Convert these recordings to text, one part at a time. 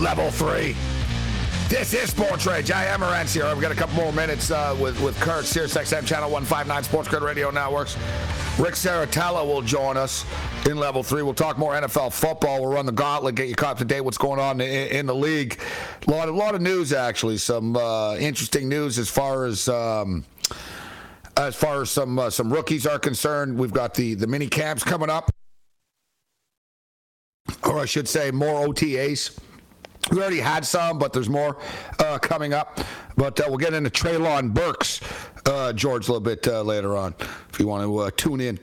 Level three. This is Sports Rage. I am Morency here. We've got a couple more minutes uh, with, with Kurt, Sirius XM Channel 159, Sports Grid Radio Networks. Rick Serritella will join us in level three. We'll talk more NFL football. We'll run the gauntlet, get you caught up to date what's going on in, in the league. A lot, a lot of news, actually. Some uh, interesting news as far as. Um, as far as some uh, some rookies are concerned, we've got the the mini camps coming up, or I should say, more OTAs. We already had some, but there's more uh, coming up. But uh, we'll get into Treylon Burks, uh, George, a little bit uh, later on, if you want to uh, tune in.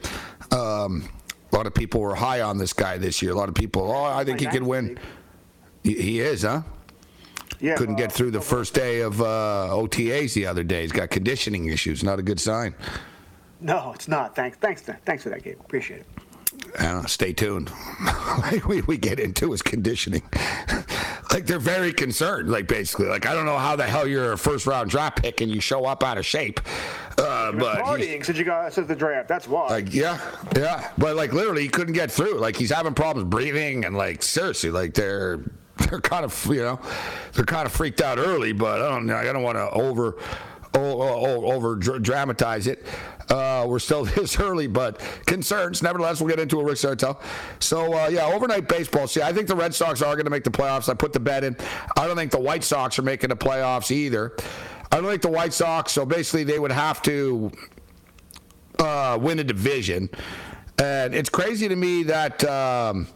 Um, a lot of people were high on this guy this year. A lot of people, oh, I think he could win. He, he is, huh? Yeah, Couldn't get through the first day of uh, OTAs the other day. He's got conditioning issues. Not a good sign. No, it's not. Thanks, thanks, thanks for that, Gabe. Appreciate it. Uh, stay tuned. we, we get into his conditioning. like they're very concerned. Like basically, like I don't know how the hell you're a first round draft pick and you show up out of shape. Uh, but partying since you got since the draft. That's why. like yeah, yeah. But like literally, he couldn't get through. Like he's having problems breathing and like seriously, like they're they're kind of you know they're kind of freaked out early. But I don't know. I don't want to over. Over dramatize it. Uh, we're still this early, but concerns. Nevertheless, we'll get into it, Rick Sartel. So, uh, yeah, overnight baseball. See, I think the Red Sox are going to make the playoffs. I put the bet in. I don't think the White Sox are making the playoffs either. I don't think the White Sox, so basically they would have to uh, win a division. And it's crazy to me that um,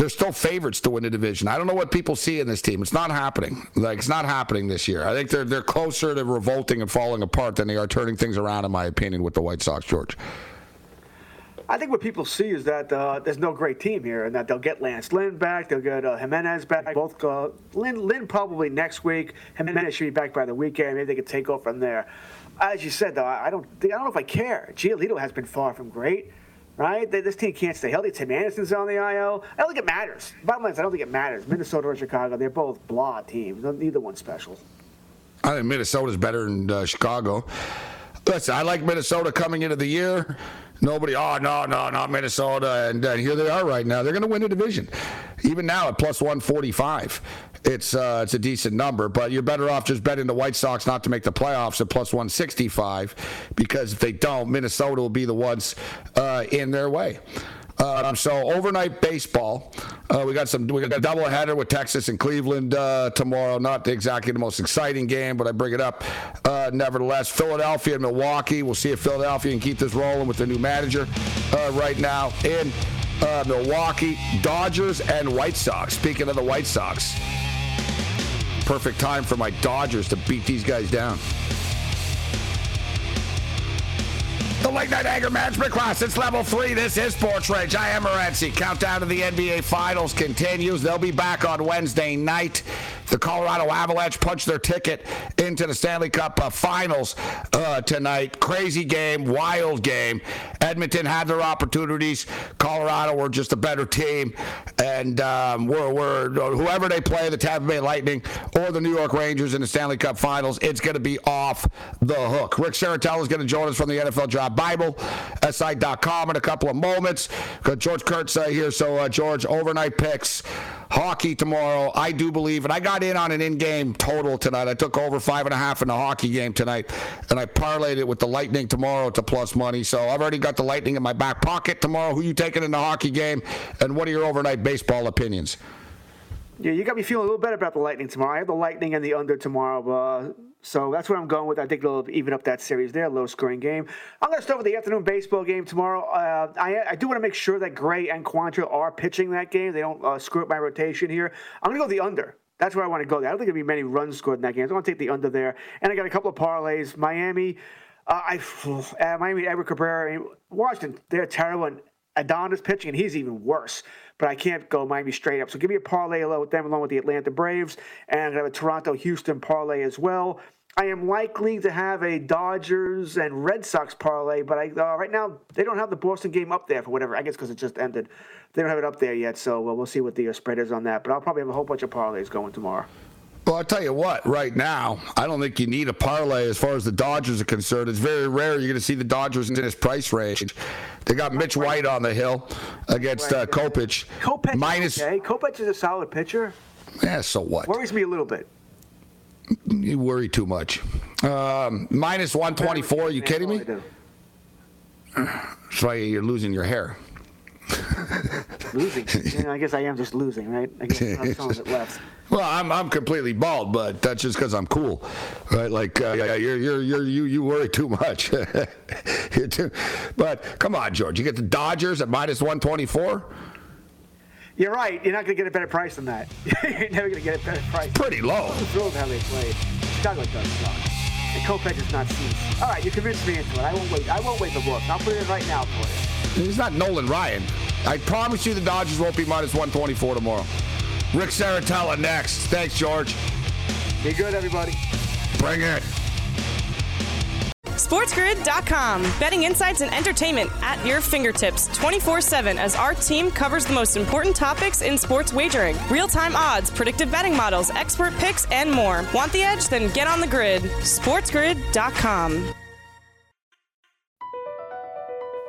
they're still favorites to win the division. I don't know what people see in this team. It's not happening. Like it's not happening this year. I think they're they're closer to revolting and falling apart than they are turning things around, in my opinion, with the White Sox. George. I think what people see is that uh, there's no great team here, and that they'll get Lance Lynn back, they'll get uh, Jimenez back. Both uh, Lynn, Lynn probably next week. Jimenez should be back by the weekend. Maybe they could take off from there. As you said, though, I don't, I don't know if I care. Giolito has been far from great, right? This team can't stay healthy. Tim Anderson's on the IL. I don't think it matters. Bottom line is, I don't think it matters. Minnesota or Chicago, they're both blah teams. Neither one's special. I think Minnesota's better than uh, Chicago. Listen, I like Minnesota coming into the year. Nobody, oh no, no, not Minnesota, and uh, here they are right now. They're going to win a division, even now at plus one forty five. It's uh, it's a decent number, but you're better off just betting the White Sox not to make the playoffs at plus one sixty five, because if they don't, Minnesota will be the ones uh, in their way. Um, so overnight baseball, uh, we got some. We got a doubleheader with Texas and Cleveland uh, tomorrow. Not exactly the most exciting game, but I bring it up uh, nevertheless. Philadelphia and Milwaukee. We'll see if Philadelphia can keep this rolling with their new manager uh, right now in uh, Milwaukee. Dodgers and White Sox. Speaking of the White Sox, perfect time for my Dodgers to beat these guys down. The late night anger management class. It's level three. This is Sports Rage. I am Morency. Countdown to the NBA Finals continues. They'll be back on Wednesday night The Colorado Avalanche punched their ticket into the Stanley Cup uh, Finals uh, tonight. Crazy game, wild game. Edmonton had their opportunities. Colorado were just a better team, and um, we're, we're whoever they play, the Tampa Bay Lightning or the New York Rangers in the Stanley Cup Finals, it's going to be off the hook. Rick Serritella is going to join us from the NFL Draft Bible, SI.com in a couple of moments. Got George Kurtz uh, here, so uh, George, overnight picks hockey tomorrow. I do believe, and I got in on an in-game total tonight. I took over five and a half in the hockey game tonight, and I parlayed it with the Lightning tomorrow to plus money. So I've already got the Lightning in my back pocket tomorrow. Who you taking in the hockey game, and what are your overnight baseball opinions? Yeah, you got me feeling a little better about the Lightning tomorrow. I have the Lightning and the under tomorrow. Uh, so that's where I'm going with. I think they'll even up that series there, low scoring game. I'm going to start with the afternoon baseball game tomorrow. Uh, I, I, do want to make sure that Gray and Quantrill are pitching that game. They don't uh, screw up my rotation here. I'm going to go the under. That's where I want to go. There. I don't think there'll be many runs scored in that game. I'm going to take the under there. And I got a couple of parlays. Miami, uh, I, uh, Miami, Edward Cabrera, Washington, they're terrible. And Adonis pitching, and he's even worse but I can't go Miami straight up. So give me a parlay along with them, along with the Atlanta Braves, and I have a Toronto Houston parlay as well. I am likely to have a Dodgers and Red Sox parlay, but I uh, right now they don't have the Boston game up there for whatever. I guess because it just ended. They don't have it up there yet, so uh, we'll see what the uh, spread is on that. But I'll probably have a whole bunch of parlays going tomorrow. Well, I'll tell you what, right now, I don't think you need a parlay as far as the Dodgers are concerned. It's very rare you're going to see the Dodgers in this price range. They got Mitch White on the hill against uh, Kopech. Kopech, minus, okay. Kopech is a solid pitcher. Yeah, so what? Worries me a little bit. You worry too much. Um, minus 124, are you kidding me? That's why you're losing your hair. losing. Yeah, I guess I am just losing, right? I guess I'm some it left. Well, I'm I'm completely bald, but that's just because I'm cool, right? Like uh, you're you're you're you you worry too much. too, but come on, George, you get the Dodgers at minus 124. You're right. You're not going to get a better price than that. you're never going to get a better price. Pretty low. I'm thrilled how they played. Chicago does suck. And Kopech is not seen. All right, you convinced me into it. I won't wait. I won't wait the book. I'll put it in right now for you. He's not Nolan Ryan. I promise you the Dodgers won't be minus 124 tomorrow. Rick Serritella next. Thanks, George. Be good, everybody. Bring it. SportsGrid.com. Betting insights and entertainment at your fingertips 24 7 as our team covers the most important topics in sports wagering real time odds, predictive betting models, expert picks, and more. Want the edge? Then get on the grid. SportsGrid.com.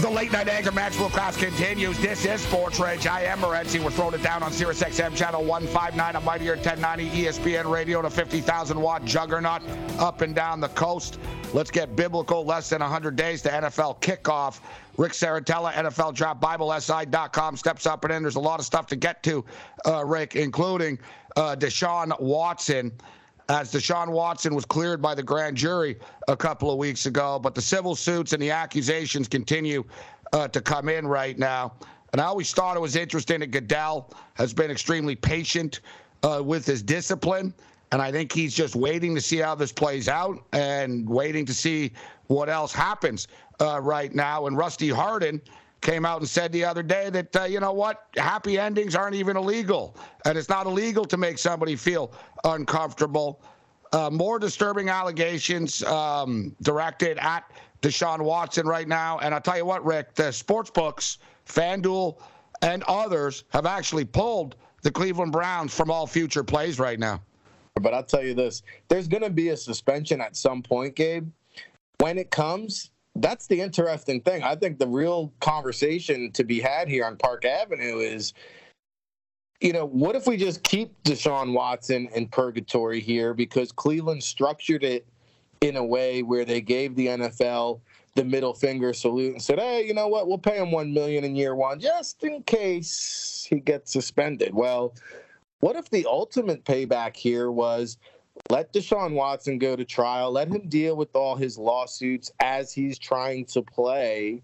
The late night anger match will class continues. This is Sports Rage. I am Morency. We're throwing it down on Sirius XM channel 159, a mightier 1090 ESPN radio to 50,000 watt juggernaut up and down the coast. Let's get biblical. Less than 100 days to NFL kickoff. Rick Serritella, NFL Draft Bible SI.com steps up and in. There's a lot of stuff to get to, uh, Rick, including uh, Deshaun Watson as Deshaun Watson was cleared by the grand jury a couple of weeks ago. But the civil suits and the accusations continue uh, to come in right now. And I always thought it was interesting that Goodell has been extremely patient uh, with his discipline. And I think he's just waiting to see how this plays out and waiting to see what else happens uh, right now. And Rusty Hardin came out and said the other day that, uh, you know what, happy endings aren't even illegal. And it's not illegal to make somebody feel uncomfortable. Uh, more disturbing allegations um, directed at Deshaun Watson right now. And I'll tell you what, Rick, the sports books, FanDuel, and others have actually pulled the Cleveland Browns from all future plays right now. But I'll tell you this there's going to be a suspension at some point, Gabe. When it comes, that's the interesting thing. I think the real conversation to be had here on Park Avenue is, you know, what if we just keep Deshaun Watson in purgatory here because Cleveland structured it in a way where they gave the NFL the middle finger salute and said, "Hey, you know what? We'll pay him one million in year one just in case he gets suspended." Well, What if the ultimate payback here was let Deshaun Watson go to trial, let him deal with all his lawsuits as he's trying to play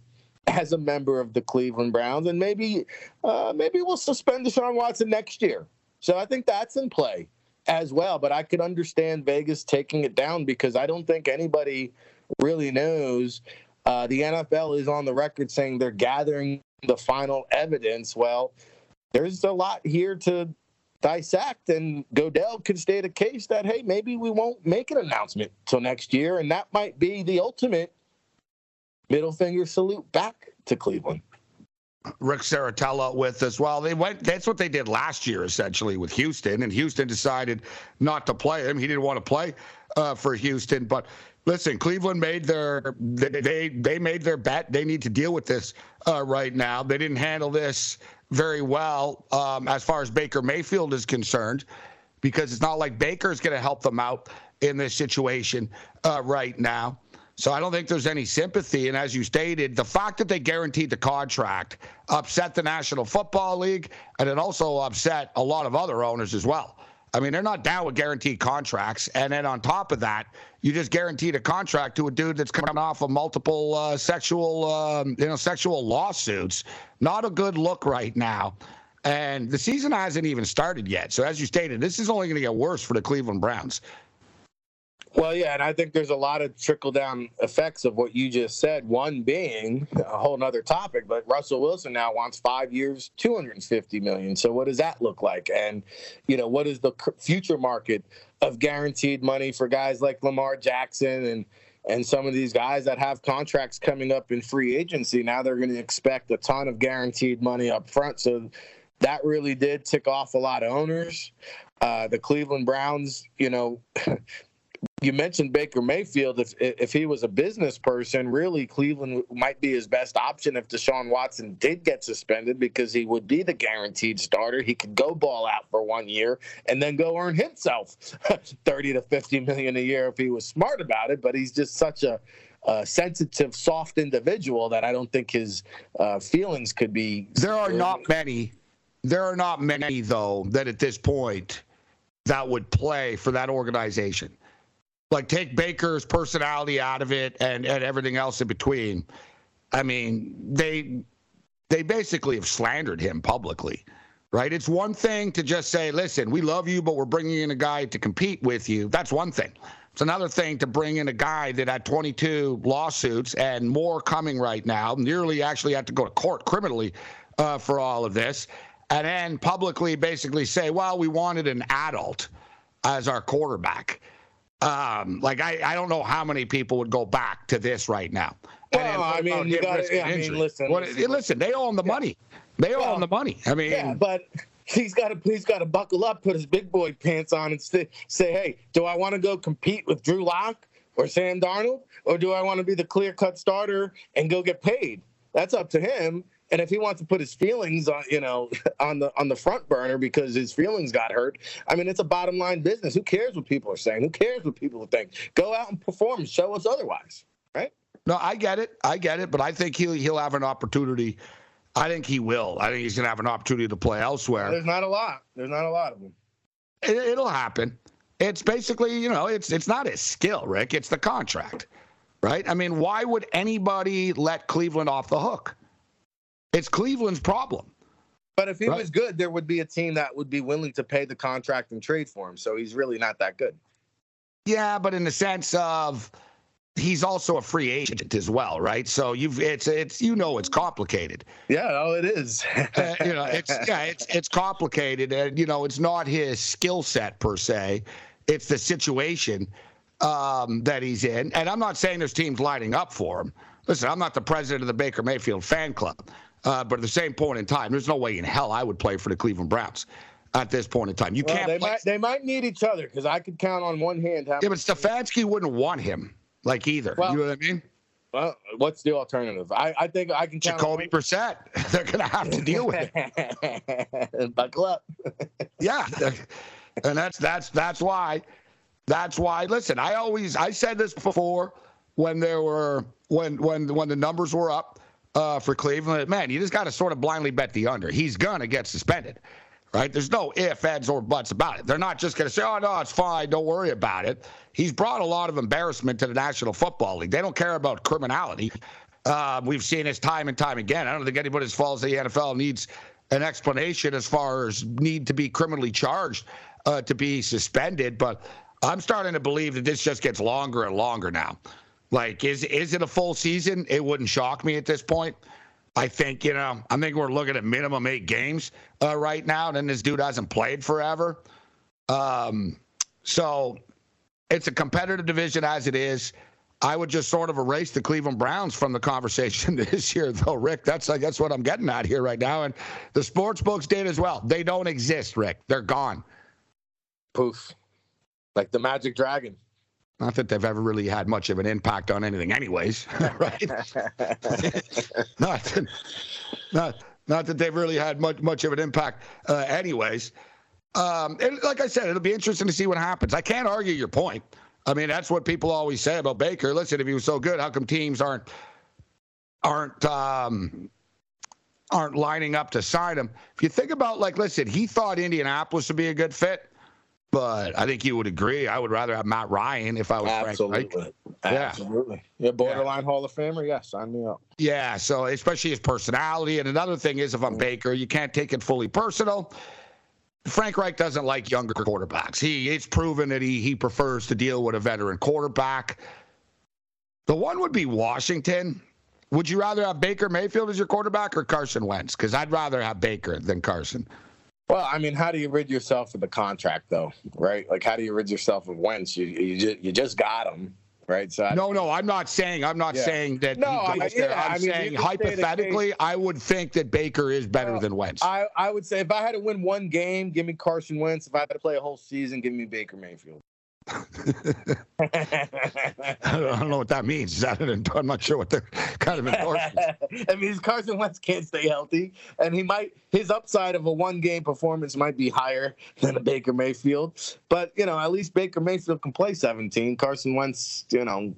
as a member of the Cleveland Browns, and maybe uh, maybe we'll suspend Deshaun Watson next year. So I think that's in play as well. But I could understand Vegas taking it down because I don't think anybody really knows. Uh, the NFL is on the record saying they're gathering the final evidence. Well, there's a lot here to dissect, and Goodell could state a case that hey, maybe we won't make an announcement till next year, and that might be the ultimate middle finger salute back to Cleveland. Rick Serritella with as well. They went. That's what they did last year, essentially, with Houston, and Houston decided not to play him. He didn't want to play uh, for Houston, but listen, Cleveland made their they they made their bet. They need to deal with this uh, right now. They didn't handle this very well um, as far as Baker Mayfield is concerned, because it's not like Baker is going to help them out in this situation uh, right now. So I don't think there's any sympathy. And as you stated, the fact that they guaranteed the contract upset the National Football League, and it also upset a lot of other owners as well. I mean, they're not down with guaranteed contracts. And then on top of that, you just guaranteed a contract to a dude that's coming off of multiple uh, sexual, um, you know, sexual lawsuits. Not a good look right now. And the season hasn't even started yet. So as you stated, this is only going to get worse for the Cleveland Browns. Well, yeah, and I think there's a lot of trickle down effects of what you just said. One being a whole nother topic, but Russell Wilson now wants five years, 250 million. So what does that look like? And you know, what is the future market of guaranteed money for guys like Lamar Jackson and and some of these guys that have contracts coming up in free agency? Now they're going to expect a ton of guaranteed money up front. So that really did tick off a lot of owners. Uh, the Cleveland Browns, you know. you mentioned Baker Mayfield. If if he was a business person, really Cleveland might be his best option if Deshaun Watson did get suspended because he would be the guaranteed starter. He could go ball out for one year and then go earn himself thirty to fifty million a year if he was smart about it. But he's just such a uh, sensitive, soft individual that I don't think his uh, feelings could be. There are not many. There are not many though that at this point that would play for that organization like take Baker's personality out of it and, and everything else in between. I mean, they they basically have slandered him publicly, right? It's one thing to just say, "Listen, we love you, but we're bringing in a guy to compete with you." That's one thing. It's another thing to bring in a guy that had 22 lawsuits and more coming right now, nearly actually had to go to court criminally uh, for all of this, and then publicly basically say, "Well, we wanted an adult as our quarterback." Um, like I, I don't know how many people would go back to this right now. Well, I mean, you got yeah, I mean, listen, what, listen, listen, they own the yeah. money. They well, own the money. I mean, yeah, but he's got to he's got to buckle up, put his big boy pants on, and say, say, hey, do I want to go compete with Drew Lock or Sam Darnold, or do I want to be the clear cut starter and go get paid? That's up to him. And if he wants to put his feelings on, you know, on the on the front burner because his feelings got hurt, I mean, it's a bottom line business. Who cares what people are saying? Who cares what people think? Go out and perform. Show us otherwise, right? No, I get it. I get it. But I think he'll he'll have an opportunity. I think he will. I think he's going to have an opportunity to play elsewhere. There's not a lot. There's not a lot of them. It, it'll happen. It's basically, you know, it's it's not his skill, Rick. It's the contract, right? I mean, why would anybody let Cleveland off the hook? It's Cleveland's problem. But if he right? was good, there would be a team that would be willing to pay the contract and trade for him. So he's really not that good. Yeah, but in the sense of he's also a free agent as well, right? So you've it's it's you know it's complicated. Yeah, oh, it is. uh, you know, it's yeah, it's it's complicated, and you know, it's not his skill set per se. It's the situation um, that he's in, and I'm not saying there's teams lining up for him. Listen, I'm not the president of the Baker Mayfield fan club. Uh, but at the same point in time, there's no way in hell I would play for the Cleveland Browns at this point in time. You well, can't. They might, they might need each other because I could count on one hand. yeah, but Stefanski wouldn't want him like either. Well, you know what I mean? Well, what's the alternative? I, I think I can count Jacoby Brissett. They're going to have to deal with it. Buckle up. yeah, and that's that's that's why. That's why. Listen, I always I said this before when there were when when when the numbers were up uh, for Cleveland. Man, you just got to sort of blindly bet the under. He's gonna get suspended, right? There's no ifs, ands, or buts about it. They're not just to say, oh, no, it's fine, don't worry about it. He's brought a lot of embarrassment to the National Football League. They don't care about criminality. Uh, we've seen this time and time again. I don't think anybody as falls to the NFL needs an explanation as far as need to be criminally charged uh, to be suspended, but I'm starting to believe that this just gets longer and longer now. Like, is is it a full season? It wouldn't shock me at this point. I think, you know, I think we're looking at minimum eight games uh, right now. And then this dude hasn't played forever. Um, so it's a competitive division as it is. I would just sort of erase the Cleveland Browns from the conversation this year, though, Rick. That's like that's what I'm getting at here right now. And the sports books did as well. They don't exist, Rick. They're gone. Poof. Like the Magic Dragon. Not that they've ever really had much of an impact on anything, anyways, right? not, not, not that they've really had much much of an impact, uh, anyways. Um, and like I said, it'll be interesting to see what happens. I can't argue your point. I mean, that's what people always say about Baker. Listen, if he was so good, how come teams aren't aren't um, aren't lining up to sign him? If you think about, like, listen, he thought Indianapolis would be a good fit. But I think you would agree. I would rather have Matt Ryan if I was Absolutely. Frank Reich. Absolutely. Yeah. borderline yeah. Hall of Famer. Yeah, sign me up. Yeah. So especially his personality. And another thing is, if I'm mm. Baker, you can't take it fully personal. Frank Reich doesn't like younger quarterbacks. He it's proven that he he prefers to deal with a veteran quarterback. The one would be Washington. Would you rather have Baker Mayfield as your quarterback or Carson Wentz? Because I'd rather have Baker than Carson. Well, I mean, how do you rid yourself of the contract, though? Right? Like, how do you rid yourself of Wentz? You you just, you just got him, right? So I, no, no, I'm not saying I'm not yeah. saying that. No, I, yeah, I'm I mean, saying hypothetically, I would think that Baker is better well, than Wentz. I I would say if I had to win one game, give me Carson Wentz. If I had to play a whole season, give me Baker Mayfield. I don't know what that means. I'm not sure what they're kind of endorsing. I mean, Carson Wentz can't stay healthy, and he might his upside of a one game performance might be higher than a Baker Mayfield. But you know, at least Baker Mayfield can play 17. Carson Wentz, you know,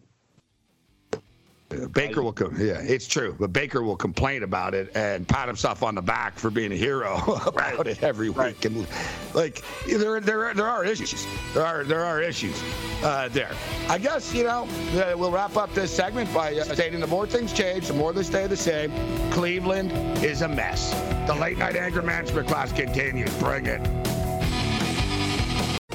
Baker will come. Yeah, it's true. But Baker will complain about it and pat himself on the back for being a hero about right. it every week. Right. And like there, there, there are issues. There are there are issues uh, there. I guess you know uh, we'll wrap up this segment by uh, stating the more things change, the more they stay the same. Cleveland is a mess. The late night anger management class continues. Bring it.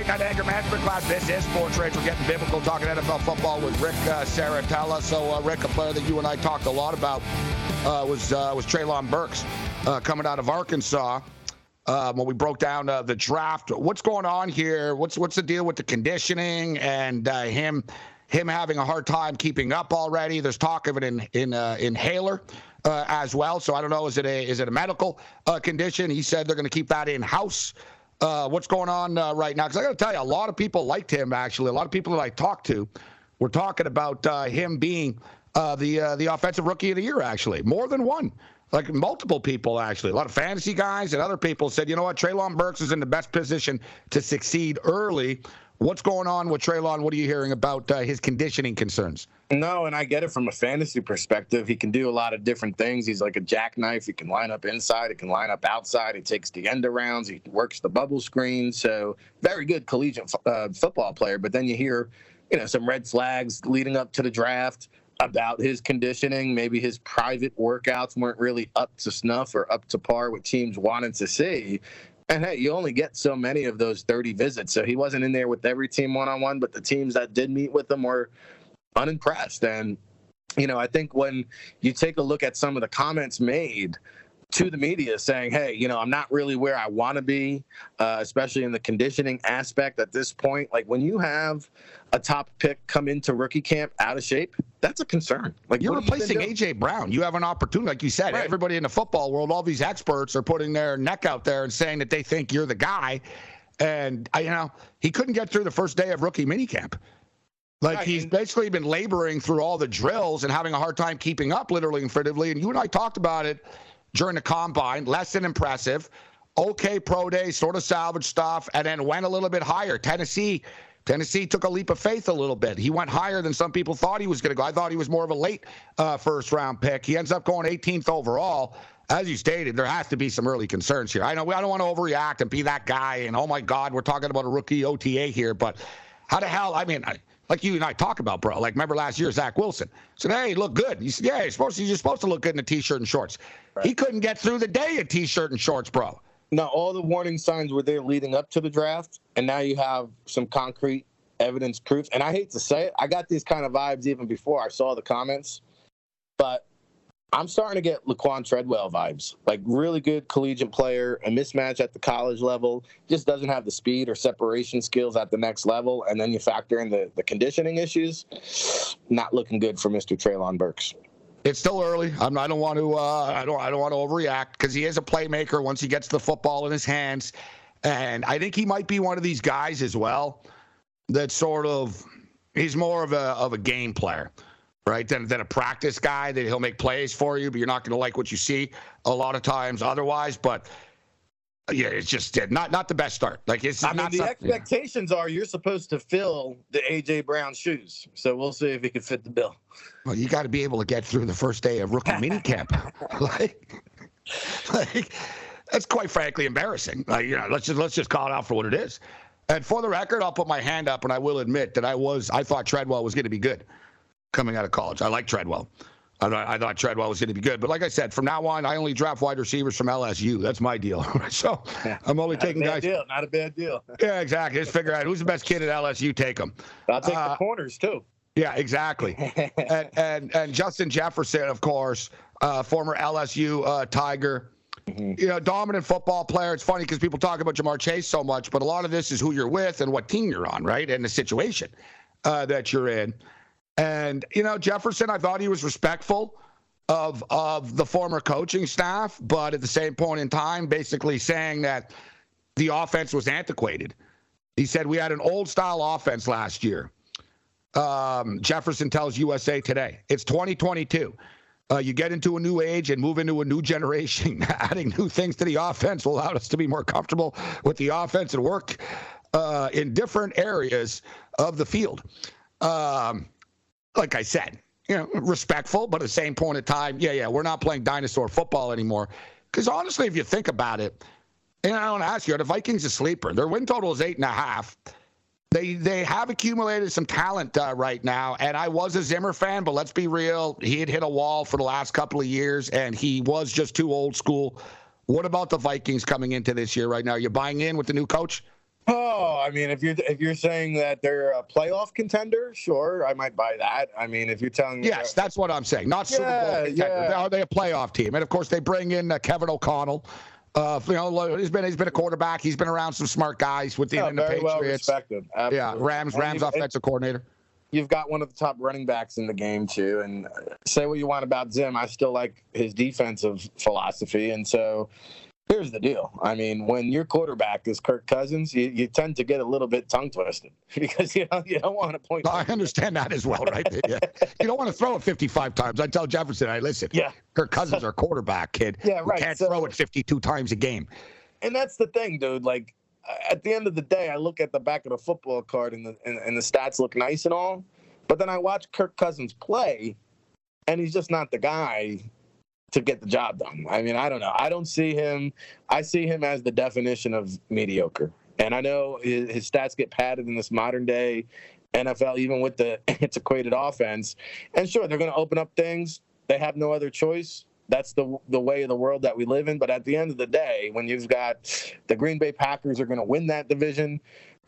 Late night anger management class. This is Sports Rage. We're getting biblical, talking NFL football with Rick uh, Serritella. So, uh, Rick, a player that you and I talked a lot about uh, was uh, was Treylon Burks uh, coming out of Arkansas. Uh, when we broke down uh, the draft, what's going on here? What's what's the deal with the conditioning and uh, him him having a hard time keeping up already? There's talk of an in, in uh, inhaler as well. So I don't know. Is it a is it a medical condition? He said they're going to keep that in house. What's going on right now? Because I got to tell you, a lot of people liked him. Actually, a lot of people that I talked to were talking about him being uh, the uh, the offensive rookie of the year. Actually, more than one. Like multiple people, actually, a lot of fantasy guys and other people said, you know what, Treylon Burks is in the best position to succeed early. What's going on with Treylon? What are you hearing about uh, his conditioning concerns? No, and I get it from a fantasy perspective. He can do a lot of different things. He's like a jackknife. He can line up inside. He can line up outside. He takes the end arounds. He works the bubble screen. So very good collegiate uh, football player. But then you hear, you know, some red flags leading up to the draft about his conditioning. Maybe his private workouts weren't really up to snuff or up to par with teams wanted to see. And hey, you only get so many of those 30 visits. So he wasn't in there with every team one on one, but the teams that did meet with him were unimpressed. And you know, I think when you take a look at some of the comments made to the media saying, hey, you know, I'm not really where I want to be, uh, especially in the conditioning aspect at this point. Like when you have a top pick come into rookie camp out of shape, that's a concern. Like you're have you replacing? AJ Brown. You have an opportunity, like you said. Right. Everybody in the football world, all these experts are putting their neck out there and saying that they think you're the guy. And I, you know, he couldn't get through the first day of rookie minicamp. Like he's basically been laboring through all the drills and having a hard time keeping up, literally and figuratively. And you and I talked about it during the combine. Less than impressive. Okay, pro day, sort of salvage stuff, and then went a little bit higher. Tennessee, Tennessee took a leap of faith a little bit. He went higher than some people thought he was going to go. I thought he was more of a late uh, first round pick. He ends up going 18th overall. As you stated, there has to be some early concerns here. I know I don't want to overreact and be that guy. And oh my God, we're talking about a rookie OTA here, but how the hell? I mean, I, like you and I talk about, bro. Like remember last year, Zach Wilson said, "Hey, look good." He said, "Yeah, you're supposed to, you're supposed to look good in a t-shirt and shorts." He couldn't get through the day in t-shirt and shorts, bro. Now, all the warning signs were there leading up to the draft, and now you have some concrete evidence proof. And I hate to say it, I got these kind of vibes even before I saw the comments, but I'm starting to get Laquan Treadwell vibes. Like really good collegiate player, a mismatch at the college level, just doesn't have the speed or separation skills at the next level. And then you factor in the, the conditioning issues, not looking good for Mr. Treylon Burks. It's still early. I'm, I don't want to. Uh, I don't. I don't want to overreact because he is a playmaker once he gets the football in his hands, and I think he might be one of these guys as well. That sort of he's more of a of a game player, right? Than than a practice guy that he'll make plays for you, but you're not going to like what you see a lot of times otherwise. But yeah, it's just uh, not not the best start. Like it's I mean, not the expectations are you're supposed to fill the AJ Brown shoes. So we'll see if he can fit the bill. Well, you got to be able to get through the first day of rookie minicamp. like, like, that's quite frankly embarrassing. Like, you know, let's just let's just call it out for what it is. And for the record, I'll put my hand up, and I will admit that I was I thought Treadwell was going to be good coming out of college. I like Treadwell. I thought, I thought Treadwell was going to be good. But like I said, from now on, I only draft wide receivers from LSU. That's my deal. so I'm only Not a taking bad guys. deal. Not a bad deal. Yeah, exactly. Just figure out who's the best kid at LSU. Take them. I'll take Uh, the corners too. Yeah, exactly. and, and and Justin Jefferson, of course, uh, former LSU uh, Tiger. You know, dominant football player. It's funny because people talk about Ja'Marr Chase so much, but a lot of this is who you're with and what team you're on, right? And the situation uh, that you're in. And you know, Jefferson, I thought he was respectful of of the former coaching staff, but at the same point in time, basically saying that the offense was antiquated. He said we had an old style offense last year um, Jefferson tells USA Today. It's 2022. Uh, you get into a new age and move into a new generation. Adding new things to the offense will allow us to be more comfortable with the offense and work uh, in different areas of the field. Um, like I said, you know, respectful, but at the same point in time, yeah, yeah, we're not playing dinosaur football anymore. Because honestly, if you think about it, and I don't ask you, are the Vikings a sleeper? Their win total is eight and a half. They they have accumulated some talent uh, right now, and I was a Zimmer fan, but let's be real, he had hit a wall for the last couple of years, and he was just too old school. What about the Vikings coming into this year right now? You're buying in with the new coach? Oh, I mean, if you're if you're saying that they're a playoff contender, sure, I might buy that. I mean, if you're telling me, Yes, that's what I'm saying. Not Super Bowl Yeah, contender. yeah. Are they a playoff team? And of course, they bring in uh, Kevin O'Connell. Uh, you know, he's been he's been a quarterback. He's been around some smart guys with the, yeah, the very well Patriots. respected. yeah. Rams And Rams you- offensive coordinator. You've got one of the top running backs in the game too, and uh, say what you want about Zim, I still like his defensive philosophy. And so, here's the deal. I mean, when your quarterback is Kirk Cousins, you, you tend to get a little bit tongue twisted because you don't you don't want to point. No, I understand that as well, right? yeah. You don't want to throw it 55 times. I tell Jefferson, I listen. Yeah. Kirk Cousins our quarterback, kid. Yeah, You right. can't So- throw it 52 times a game. and that's the thing, dude. Like at the end of the day, I look at the back of the football card and the and, and the stats look nice and all, but then I watch Kirk Cousins play, and he's just not the guy to get the job done. I mean, I don't know. I don't see him. I see him as the definition of mediocre. And I know his, his stats get padded in this modern day NFL, even with the antiquated offense. And sure, they're going to open up things. They have no other choice. That's the the way of the world that we live in. But at the end of the day, when you've got the Green Bay Packers are going to win that division,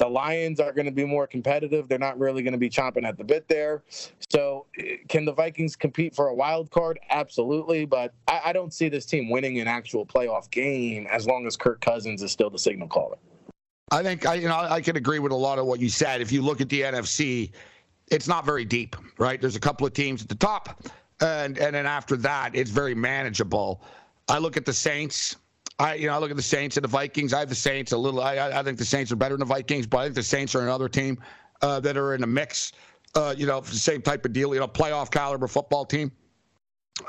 The Lions are going to be more competitive. They're not really going to be chomping at the bit there. So, eh, can the Vikings compete for a wild card? Absolutely, but I, I don't see this team winning an actual playoff game as long as Kirk Cousins is still the signal caller. I think I, you know I can agree with a lot of what you said. If you look at the NFC, it's not very deep, right? There's a couple of teams at the top, and and then after that, it's very manageable. I look at the Saints. I you know I look at the Saints and the Vikings. I have the Saints a little. I I think the Saints are better than the Vikings, but I think the Saints are another team uh, that are in the mix. Uh, you know, the same type of deal. You know, playoff caliber football team.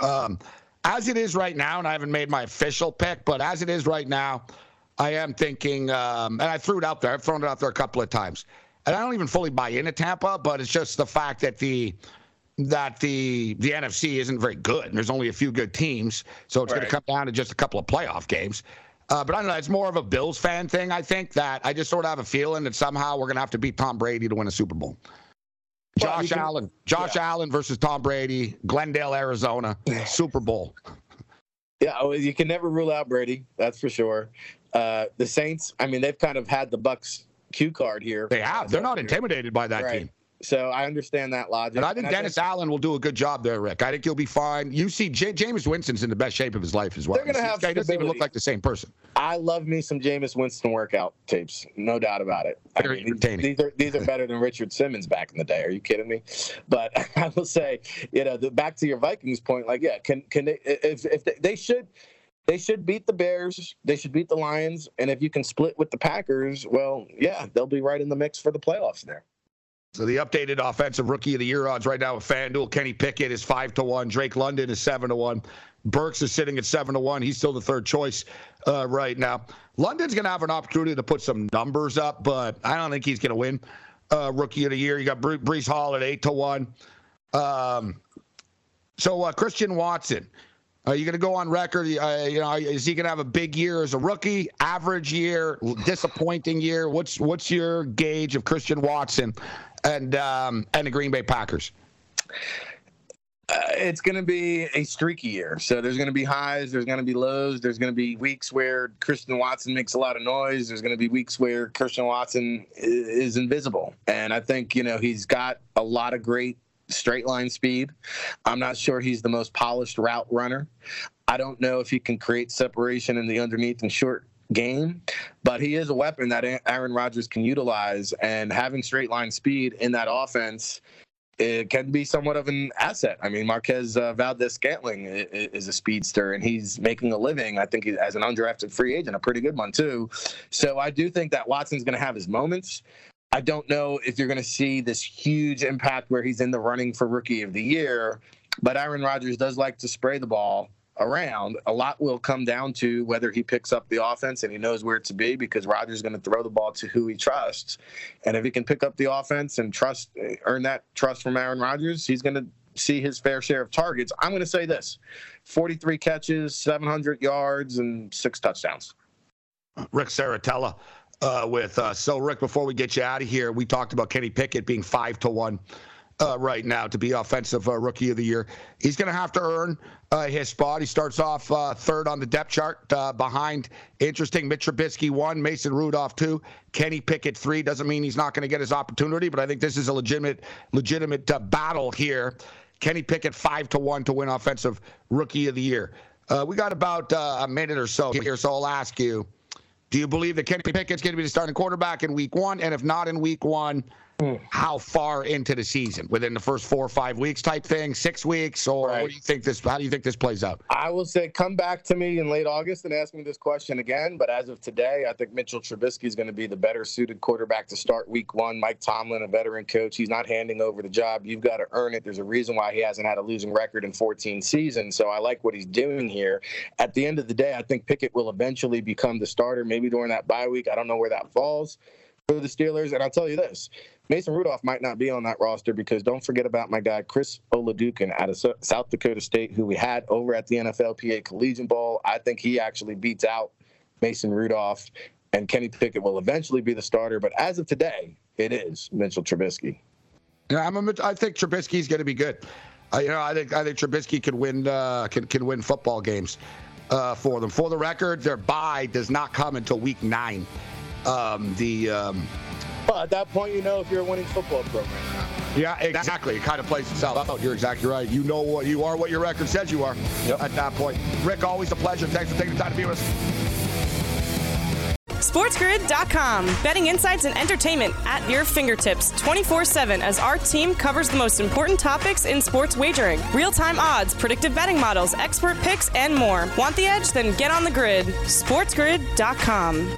Um, as it is right now, and I haven't made my official pick, but as it is right now, I am thinking, um, and I threw it out there. I've thrown it out there a couple of times, and I don't even fully buy into Tampa, but it's just the fact that the that the the NFC isn't very good, and there's only a few good teams, so it's right. going to come down to just a couple of playoff games. Uh, but I don't know. It's more of a Bills fan thing. I think that I just sort of have a feeling that somehow we're going to have to beat Tom Brady to win a Super Bowl. Josh well, can, Allen, Josh yeah. Allen versus Tom Brady, Glendale, Arizona, Super Bowl. Yeah, well, you can never rule out Brady. That's for sure. Uh, the Saints, I mean, they've kind of had the Bucks cue card here. They have. They're not intimidated by that right. team. So I understand that logic. But I think and Dennis I think, Allen will do a good job there, Rick. I think he'll be fine. You see, J- Jameis Winston's in the best shape of his life as well. They're going to have. He doesn't even look like the same person. I love me some Jameis Winston workout tapes, no doubt about it. Very I mean, entertaining. These are these are better than Richard Simmons back in the day. Are you kidding me? But I will say, you know, the, back to your Vikings point, like, yeah, can can they if if they, they should they should beat the Bears. They should beat the Lions. And if you can split with the Packers, well, yeah, they'll be right in the mix for the playoffs there. So the updated offensive rookie of the year odds right now with FanDuel, Kenny Pickett is five to one. Drake London is seven to one. Burks is sitting at seven to one. He's still the third choice uh, right now. London's going to have an opportunity to put some numbers up, but I don't think he's going to win uh, rookie of the year. You got Breece Hall at eight to one. Um, so uh, Christian Watson. Are you going to go on record? Uh, you know, is he going to have a big year as a rookie, average year, disappointing year? What's what's your gauge of Christian Watson and um, and the Green Bay Packers? Uh, it's going to be a streaky year. So there's going to be highs, there's going to be lows, there's going to be weeks where Christian Watson makes a lot of noise, there's going to be weeks where Christian Watson is invisible. And I think, you know, he's got a lot of great straight line speed. I'm not sure he's the most polished route runner. I don't know if he can create separation in the underneath and short game, but he is a weapon that Aaron Rodgers can utilize. And having straight line speed in that offense it can be somewhat of an asset. I mean, Marquez uh, Valdes Scantling is a speedster, and he's making a living. I think as an undrafted free agent, a pretty good one too. So I do think that Watson's going to have his moments. I don't know if you're going to see this huge impact where he's in the running for rookie of the year, but Aaron Rodgers does like to spray the ball around. A lot will come down to whether he picks up the offense and he knows where to be because Rodgers is going to throw the ball to who he trusts. And if he can pick up the offense and trust earn that trust from Aaron Rodgers, he's going to see his fair share of targets. I'm going to say this 43 catches, 700 yards, and six touchdowns. Rick Serritella uh, with us. So, Rick, before we get you out of here, we talked about Kenny Pickett being five to one. Uh, right now to be offensive uh, rookie of the year. He's going to have to earn uh, his spot. He starts off uh, third on the depth chart uh, behind interesting Mitch Trubisky one, Mason Rudolph two, Kenny Pickett three. Doesn't mean he's not going to get his opportunity, but I think this is a legitimate legitimate uh, battle here. Kenny Pickett five to one to win offensive rookie of the year. we got about a minute or so here, so I'll ask you. Do you believe that Kenny Pickett's going to be the starting quarterback in week one? And if not in week one, Mm. how far into the season? Within the first four or five weeks type thing? Six weeks? Or right. what do you think this how do you think this plays out? I will say come back to me in late august and ask me this question again. But as of today i think mitchell trubisky is going to be the better suited quarterback to start week one. Mike tomlin a veteran coach he's not handing over the job. You've got to earn it. There's a reason why he hasn't had a losing record in 14 seasons. So i like what he's doing here. At the end of the day i think pickett will eventually become the starter maybe during that bye week. I don't know where that falls for the Steelers. And I'll tell you this Mason Rudolph might not be on that roster because don't forget about my guy, Chris Oladokun out of South Dakota State, who we had over at the NFLPA Collegiate Bowl. I think he actually beats out Mason Rudolph, and Kenny Pickett will eventually be the starter. But as of today, it is Mitchell Trubisky. Yeah, I'm a, I think going to be good. Uh, you know, I think I think Trubisky can win uh, can can win football games uh, for them. For the record, their bye does not come until week nine. Um, the um, at that point, you know if you're a winning football program. Yeah, exactly. It kind of plays itself out. You're exactly right. You know what you are, what your record says you are yep. at that point. Rick, always a pleasure. Thanks for taking the time to be with us. SportsGrid.com. Betting insights and entertainment at your fingertips 24 7 as our team covers the most important topics in sports wagering real time odds, predictive betting models, expert picks, and more. Want the edge? Then get on the grid. SportsGrid.com.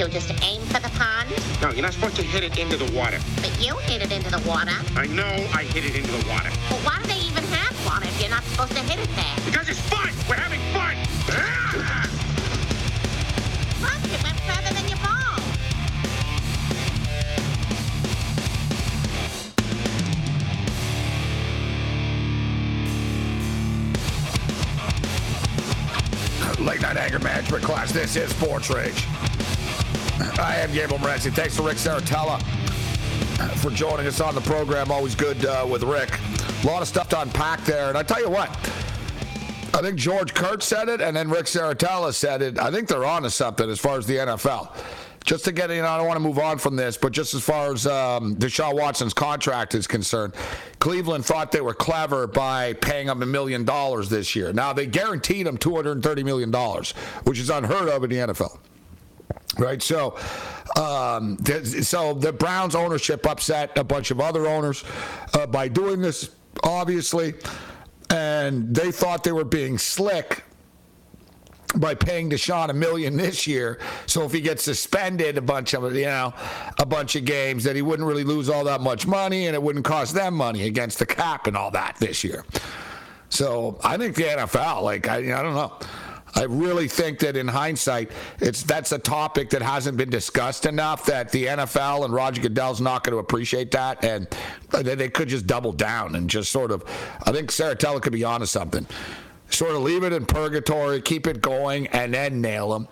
So what do Just aim for the pond? No, you're not supposed to hit it into the water. But you hit it into the water. I know I hit it into the water. Well, why do they even have water if you're not supposed to hit it there? Because it's fun! We're having fun! Look, it went further than your ball. Late Night Anger Management class. This is Sports Rage. I am Gabriel Morency. Thanks to Rick Serritella for joining us on the program. Always good uh, with Rick. A lot of stuff to unpack there. And I tell you what, I think George Kurtz said it, and then Rick Serritella said it. I think they're on to something as far as the NFL. Just to get, you know, I don't want to move on from this, but just as far as um, Deshaun Watson's contract is concerned, Cleveland thought they were clever by paying him a million dollars this year. Now they guaranteed him $230 million, which is unheard of in the NFL. Right, so, um, so the Browns ownership upset a bunch of other owners uh, by doing this, obviously, and they thought they were being slick by paying Deshaun a million this year. So if he gets suspended a bunch of you know a bunch of games, that he wouldn't really lose all that much money, and it wouldn't cost them money against the cap and all that this year. So I think the NFL, like I, I don't know. I really think that in hindsight, it's that's a topic that hasn't been discussed enough. That the NFL and Roger Goodell's not going to appreciate that, and they could just double down and just sort of. I think Serritella could be onto something. Sort of leave it in purgatory, keep it going, and then nail them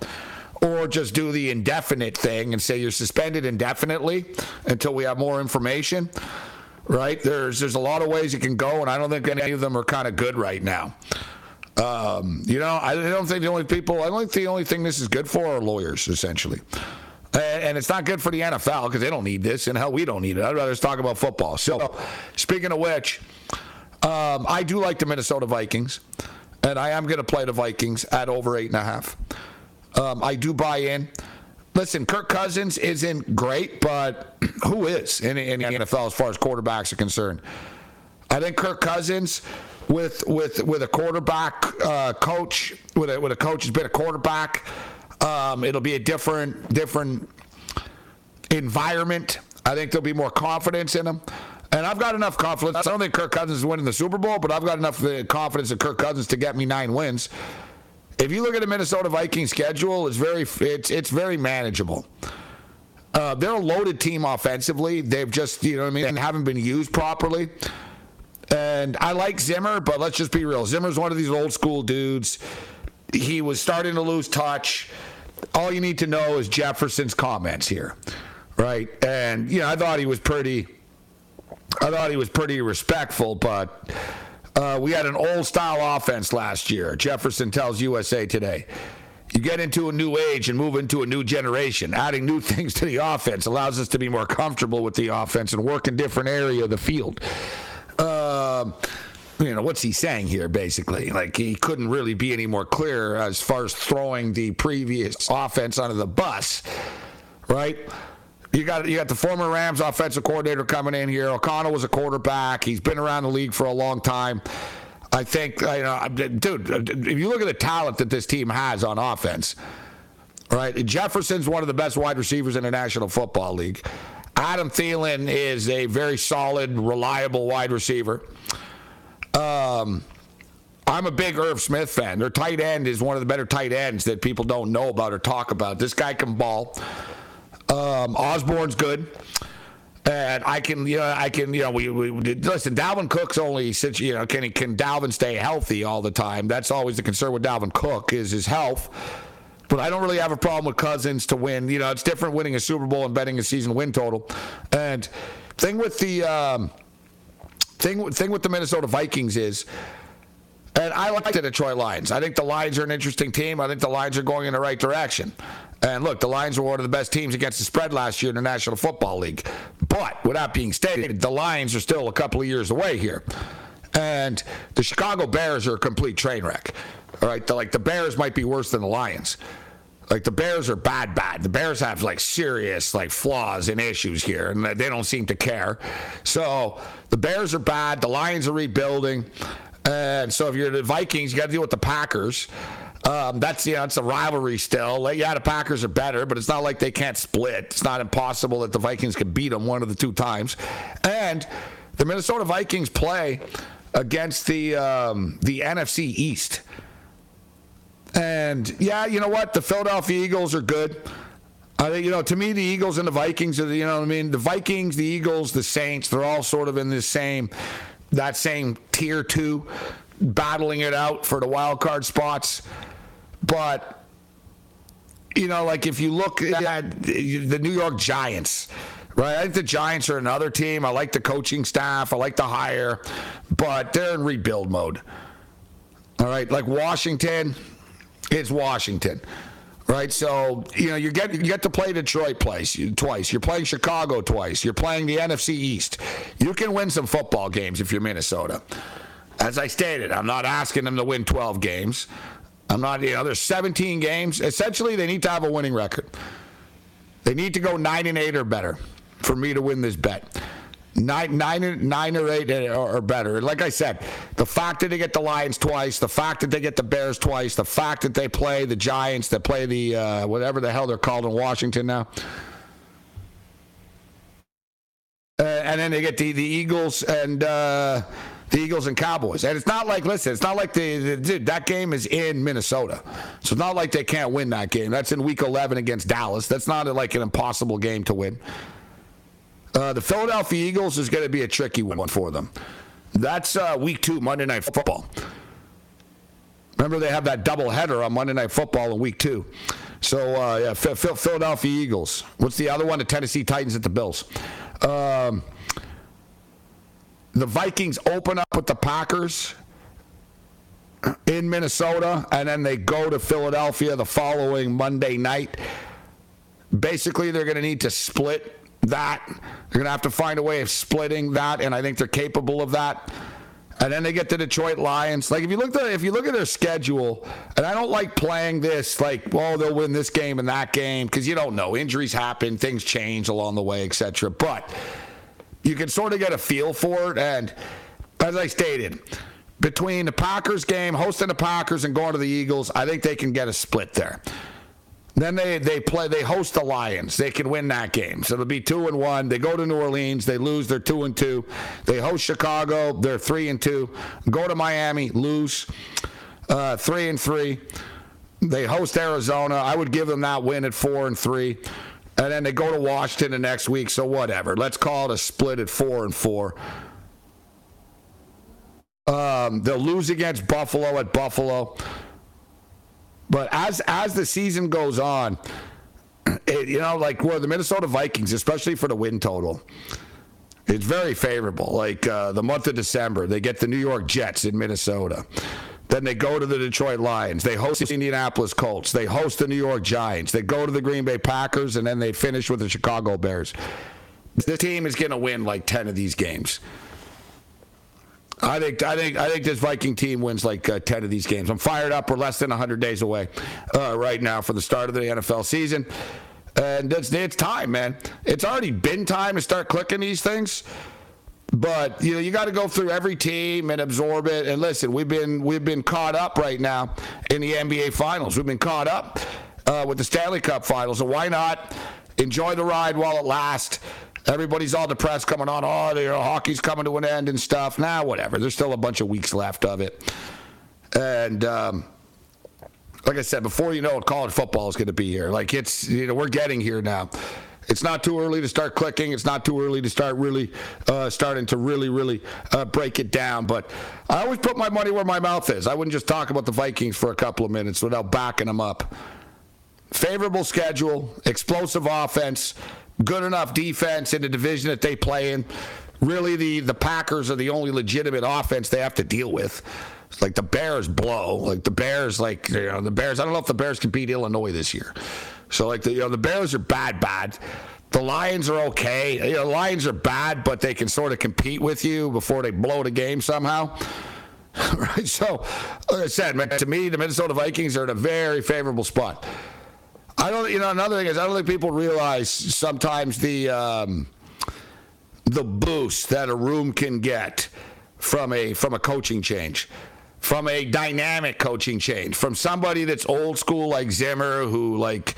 or just do the indefinite thing and say you're suspended indefinitely until we have more information. Right? There's there's a lot of ways you can go, and I don't think any of them are kind of good right now. Um, you know, I don't think the only people, I don't think the only thing this is good for are lawyers, essentially. And, it's not good for the NFL because they don't need this, and hell, we don't need it. I'd rather just talk about football. So, speaking of which, um, I do like the Minnesota Vikings, and I am going to play the Vikings at over eight and a half. Um, I do buy in. Listen, Kirk Cousins isn't great, but who is in, in the NFL as far as quarterbacks are concerned? I think Kirk Cousins with with with a quarterback uh, coach with a with a coach who's been a quarterback. Um, it'll be a different different environment. I think there'll be more confidence in him. And I've got enough confidence. I don't think Kirk Cousins is winning the Super Bowl, but I've got enough uh, confidence in Kirk Cousins to get me nine wins. If you look at the Minnesota Vikings schedule, it's very it's it's very manageable. Uh, they're a loaded team offensively. They've just you know what I mean haven't been used properly. And I like Zimmer, but let's just be real. Zimmer's one of these old school dudes. He was starting to lose touch. All you need to know is Jefferson's comments here, right? And you know, I thought he was pretty. I thought he was pretty respectful, but uh, we had an old style offense last year. Jefferson tells USA Today. You get into a new age and move into a new generation. Adding new things to the offense allows us to be more comfortable with the offense and work in different area of the field. Um, you know, what's he saying here, basically? Like, he couldn't really be any more clear as far as throwing the previous offense under the bus, right? You got you got the former Rams offensive coordinator coming in here. O'Connell was a quarterback. He's been around the league for a long time. I think, you know, dude, if you look at the talent that this team has on offense, right? Jefferson's one of the best wide receivers in the National Football League. Adam Thielen is a very solid, reliable wide receiver. Um, I'm a big Irv Smith fan. Their tight end is one of the better tight ends that people don't know about or talk about. This guy can ball. Um, Osborn's good. And I can, you know, I can, you know, we, we listen. Dalvin Cook's only, since you know, can can Dalvin stay healthy all the time? That's always the concern with Dalvin Cook is his health. But I don't really have a problem with Cousins to win. You know, it's different winning a Super Bowl and betting a season win total. And thing with the um, thing thing with the Minnesota Vikings is. And I like the Detroit Lions. I think the Lions are an interesting team. I think the Lions are going in the right direction. And look, the Lions were one of the best teams against the spread last year in the National Football League. But with that being stated, the Lions are still a couple of years away here. And the Chicago Bears are a complete train wreck. All right, the, like the Bears might be worse than the Lions. Like the Bears are bad, bad. The Bears have like serious like flaws and issues here, and they don't seem to care. So the Bears are bad. The Lions are rebuilding, and so if you're the Vikings, you got to deal with the Packers. Um, that's know it's a rivalry still. Yeah, the Packers are better, but it's not like they can't split. It's not impossible that the Vikings could beat them one of the two times. And the Minnesota Vikings play against the um, the NFC East. And yeah, you know what? The Philadelphia Eagles are good. I think you know to me the Eagles and the Vikings are the, you know what I mean the Vikings, the Eagles, the Saints. They're all sort of in the same that same tier two, battling it out for the wild card spots. But, you know, like if you look at the New York Giants, right? I think the Giants are another team. I like the coaching staff, I like the hire, but they're in rebuild mode. All right, like Washington, it's Washington. Right, so you know you get you get to play Detroit twice. Twice, you're playing Chicago twice. You're playing the NFC East. You can win some football games if you're Minnesota. As I stated, I'm not asking them to win 12 games. I'm not, you know, there's 17 games. Essentially, they need to have a winning record. They need to go nine and eight or better for me to win this bet. Nine, nine, nine or eight or better. Like I said, the fact that they get the Lions twice, the fact that they get the Bears twice, the fact that they play the Giants, that play the uh, whatever the hell they're called in Washington now, uh, and then they get the the Eagles and. Uh, the Eagles and Cowboys. And it's not like, listen, it's not like the, the dude, that game is in Minnesota. So it's not like they can't win that game. That's in week 11 against Dallas. That's not like an impossible game to win. Uh, the Philadelphia Eagles is going to be a tricky one for them. That's uh, week two, Monday Night Football. Remember, they have that double header on Monday Night Football in week two. So, uh, yeah, Philadelphia Eagles. What's the other one? The Tennessee Titans at the Bills. Um, the Vikings open up with the Packers in Minnesota, and then they go to Philadelphia the following Monday night. Basically, they're going to need to split that. They're going to have to find a way of splitting that, and I think they're capable of that. And then they get the Detroit Lions. Like if you look at if you look at their schedule, and I don't like playing this like, well, they'll win this game and that game because you don't know. Injuries happen, things change along the way, etc. But you can sort of get a feel for it. And as I stated, between the Packers game, hosting the Packers and going to the Eagles, I think they can get a split there. Then they, they play they host the Lions. They can win that game. So it'll be two and one. They go to New Orleans, they lose, they're two and two. They host Chicago, they're three and two. Go to Miami, lose. Uh, three and three. They host Arizona. I would give them that win at four and three and then they go to Washington the next week. So whatever. Let's call it a split at four and four. Um, they'll lose against Buffalo at Buffalo. But as as the season goes on, it, you know, like where the Minnesota Vikings, especially for the win total, it's very favorable. Like uh, the month of December, they get the New York Jets in Minnesota. Then they go to the Detroit Lions. They host the Indianapolis Colts. They host the New York Giants. They go to the Green Bay Packers, and then they finish with the Chicago Bears. This team is going to win like ten of these games. I think I think I think this Viking team wins like uh, ten of these games. I'm fired up. We're less than 100 days away uh, right now for the start of the NFL season, and it's, it's time, man. It's already been time to start clicking these things. But you know, you got to go through every team and absorb it. And listen, we've been we've been caught up right now in the NBA Finals. We've been caught up uh, with the Stanley Cup Finals. So why not enjoy the ride while it lasts? Everybody's all depressed coming on. Oh, you know, hockey's coming to an end and stuff. Now, nah, whatever. There's still a bunch of weeks left of it. And um, like I said, before you know it, college football is going to be here. Like it's, you know, we're getting here now. It's not too early to start clicking. It's not too early to start really uh, starting to really, really uh, break it down. But I always put my money where my mouth is. I wouldn't just talk about the Vikings for a couple of minutes without backing them up. Favorable schedule, explosive offense, good enough defense in the division that they play in. Really, the the Packers are the only legitimate offense they have to deal with. It's like the Bears blow. Like the Bears, like you know, the Bears. I don't know if the Bears can beat Illinois this year. So like the you know the Bears are bad, bad. The Lions are okay. You know, the Lions are bad, but they can sort of compete with you before they blow the game somehow. right. So, like I said, man, to me, the Minnesota Vikings are in a very favorable spot. I don't, you know, another thing is I don't think people realize sometimes the um, the boost that a room can get from a from a coaching change from a dynamic coaching change, from somebody that's old school like Zimmer, who like,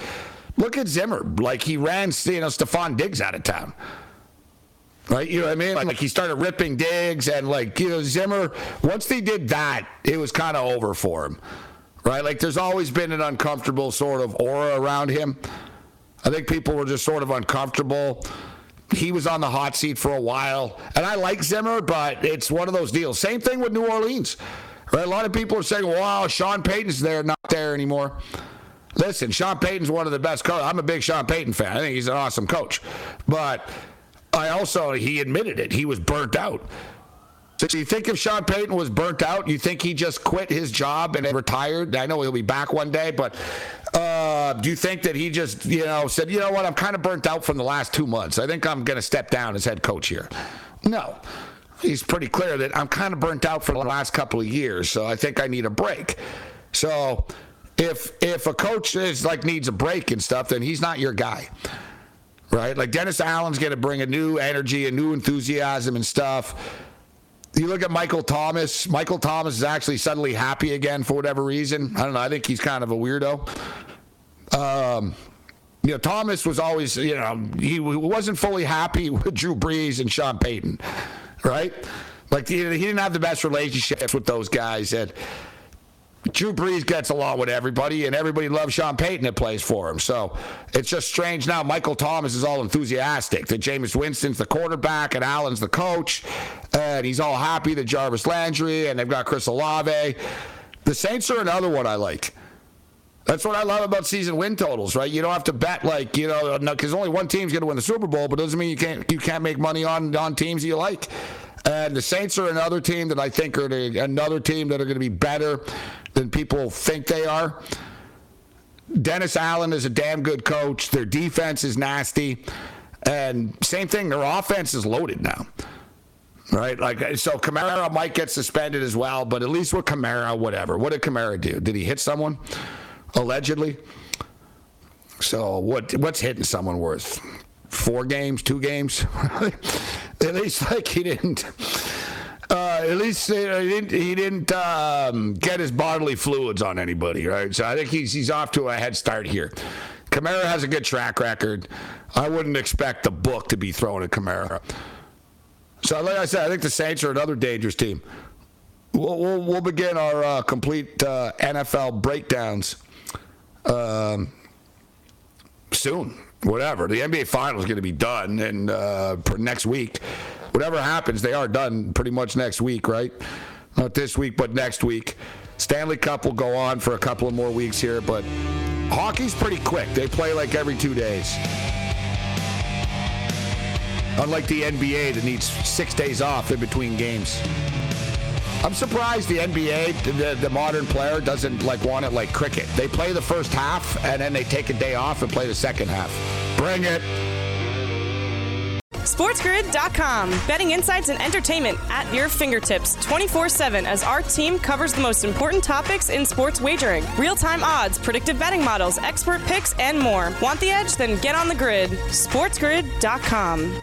look at Zimmer, like he ran, you know, Stefon Diggs out of town. Right, you know what I mean? Like he started ripping Diggs, and like you know Zimmer. Once they did that, it was kind of over for him, right? Like there's always been an uncomfortable sort of aura around him. I think people were just sort of uncomfortable. He was on the hot seat for a while, and I like Zimmer, but it's one of those deals. Same thing with New Orleans. Right? A lot of people are saying, wow, Sean Payton's there, not there anymore. Listen, Sean Payton's one of the best coaches. I'm a big Sean Payton fan. I think he's an awesome coach. But I also, he admitted it. He was burnt out. So you think if Sean Payton was burnt out, you think he just quit his job and retired? I know he'll be back one day, but uh, do you think that he just, you know, said, you know what, I'm kind of burnt out from the last two months. I think I'm going to step down as head coach here. No he's pretty clear that I'm kind of burnt out for the last couple of years, so I think I need a break. So if if a coach is like needs a break and stuff, then he's not your guy. Right? Like Dennis Allen's going to bring a new energy, a new enthusiasm and stuff. You look at Michael Thomas. Michael Thomas is actually suddenly happy again for whatever reason. I don't know. I think he's kind of a weirdo. Um, you know, Thomas was always, you know, he wasn't fully happy with Drew Brees and Sean Payton right? Like he, didn't have the best relationships with those guys. And Drew Brees gets along with everybody, and everybody loves Sean Payton that plays for him. So it's just strange now. Michael Thomas is all enthusiastic that Jameis Winston's the quarterback and Allen's the coach, and he's all happy that Jarvis Landry and they've got Chris Olave. The Saints are another one I like. That's what I love about season win totals, right? You don't have to bet like you know because only one team's going to win the Super Bowl, but doesn't mean you can't you can't make money on on teams you like. And the Saints are another team that I think are the, another team that are going to be better than people think they are. Dennis Allen is a damn good coach. Their defense is nasty, and same thing. Their offense is loaded now right? Like, so Kamara might get suspended as well, but at least with Kamara, whatever. What did Kamara do? Did he hit someone? Allegedly. So what what's hitting someone worth? Four games, two games? at least like he didn't. Uh, at least uh, he didn't, he didn't um, get his bodily fluids on anybody, right? So I think he's he's off to a head start here. Kamara has a good track record. I wouldn't expect the book to be thrown at Kamara. So, like I said, I think the Saints are another dangerous team. We'll, we'll, we'll begin our uh, complete uh, NFL breakdowns um, soon. Whatever. The NBA Finals is going to be done and uh, next week. Whatever happens, they are done pretty much next week, right? Not this week, but next week. Stanley Cup will go on for a couple of more weeks here, but hockey's pretty quick. They play like every two days. Unlike the NBA that needs six days off in between games. I'm surprised the NBA, the, the, modern player, doesn't like want it like cricket. They play the first half and then they take a day off and play the second half. Bring it. SportsGrid.com. Betting insights and entertainment at your fingertips 24 7 as our team covers the most important topics in sports wagering real time odds, predictive betting models, expert picks, and more. Want the edge? Then get on the grid. SportsGrid.com.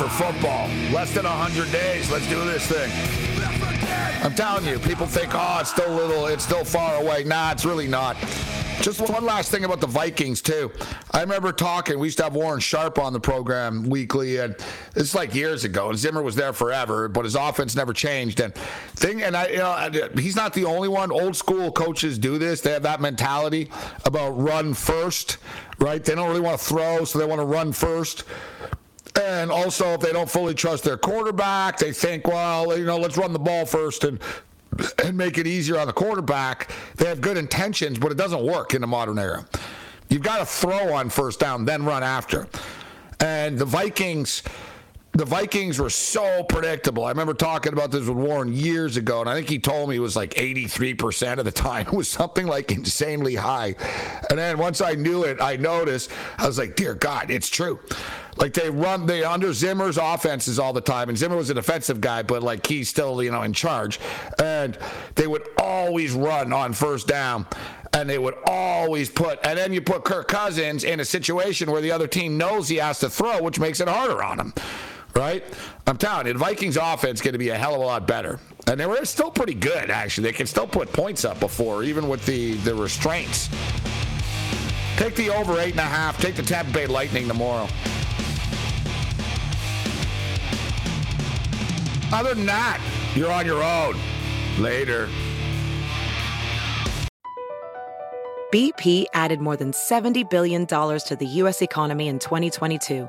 For football. Less than 100 days. Let's do this thing. I'm telling you, people think, oh, it's still little, it's still far away. Nah, it's really not. Just one last thing about the Vikings, too. I remember talking, we used to have Warren Sharp on the program weekly, and it's like years ago, and Zimmer was there forever, but his offense never changed. And thing, and I, you know, he's not the only one. Old school coaches do this. They have that mentality about run first, right? They don't really want to throw, so they want to run first. And also, if they don't fully trust their quarterback, they think, well, you know, let's run the ball first and and make it easier on the quarterback. They have good intentions, but it doesn't work in the modern era. You've got to throw on first down, then run after. And the Vikings, the Vikings were so predictable. I remember talking about this with Warren years ago, and I think he told me it was like 83% of the time. It was something like insanely high. And then once I knew it, I noticed, I was like, dear God, it's true. Like they run, they under Zimmer's offenses all the time, and Zimmer was a defensive guy, but like he's still, you know, in charge. And they would always run on first down and they would always put and then you put Kirk Cousins in a situation where the other team knows he has to throw, which makes it harder on him. Right? I'm telling you, the Vikings offense going to be a hell of a lot better. And they were still pretty good, actually. They can still put points up before, even with the, the restraints. Take the over eight and a half. Take the Tampa Bay Lightning tomorrow. Other than that, you're on your own. Later. BP added more than $70 billion to the U.S. economy in 2022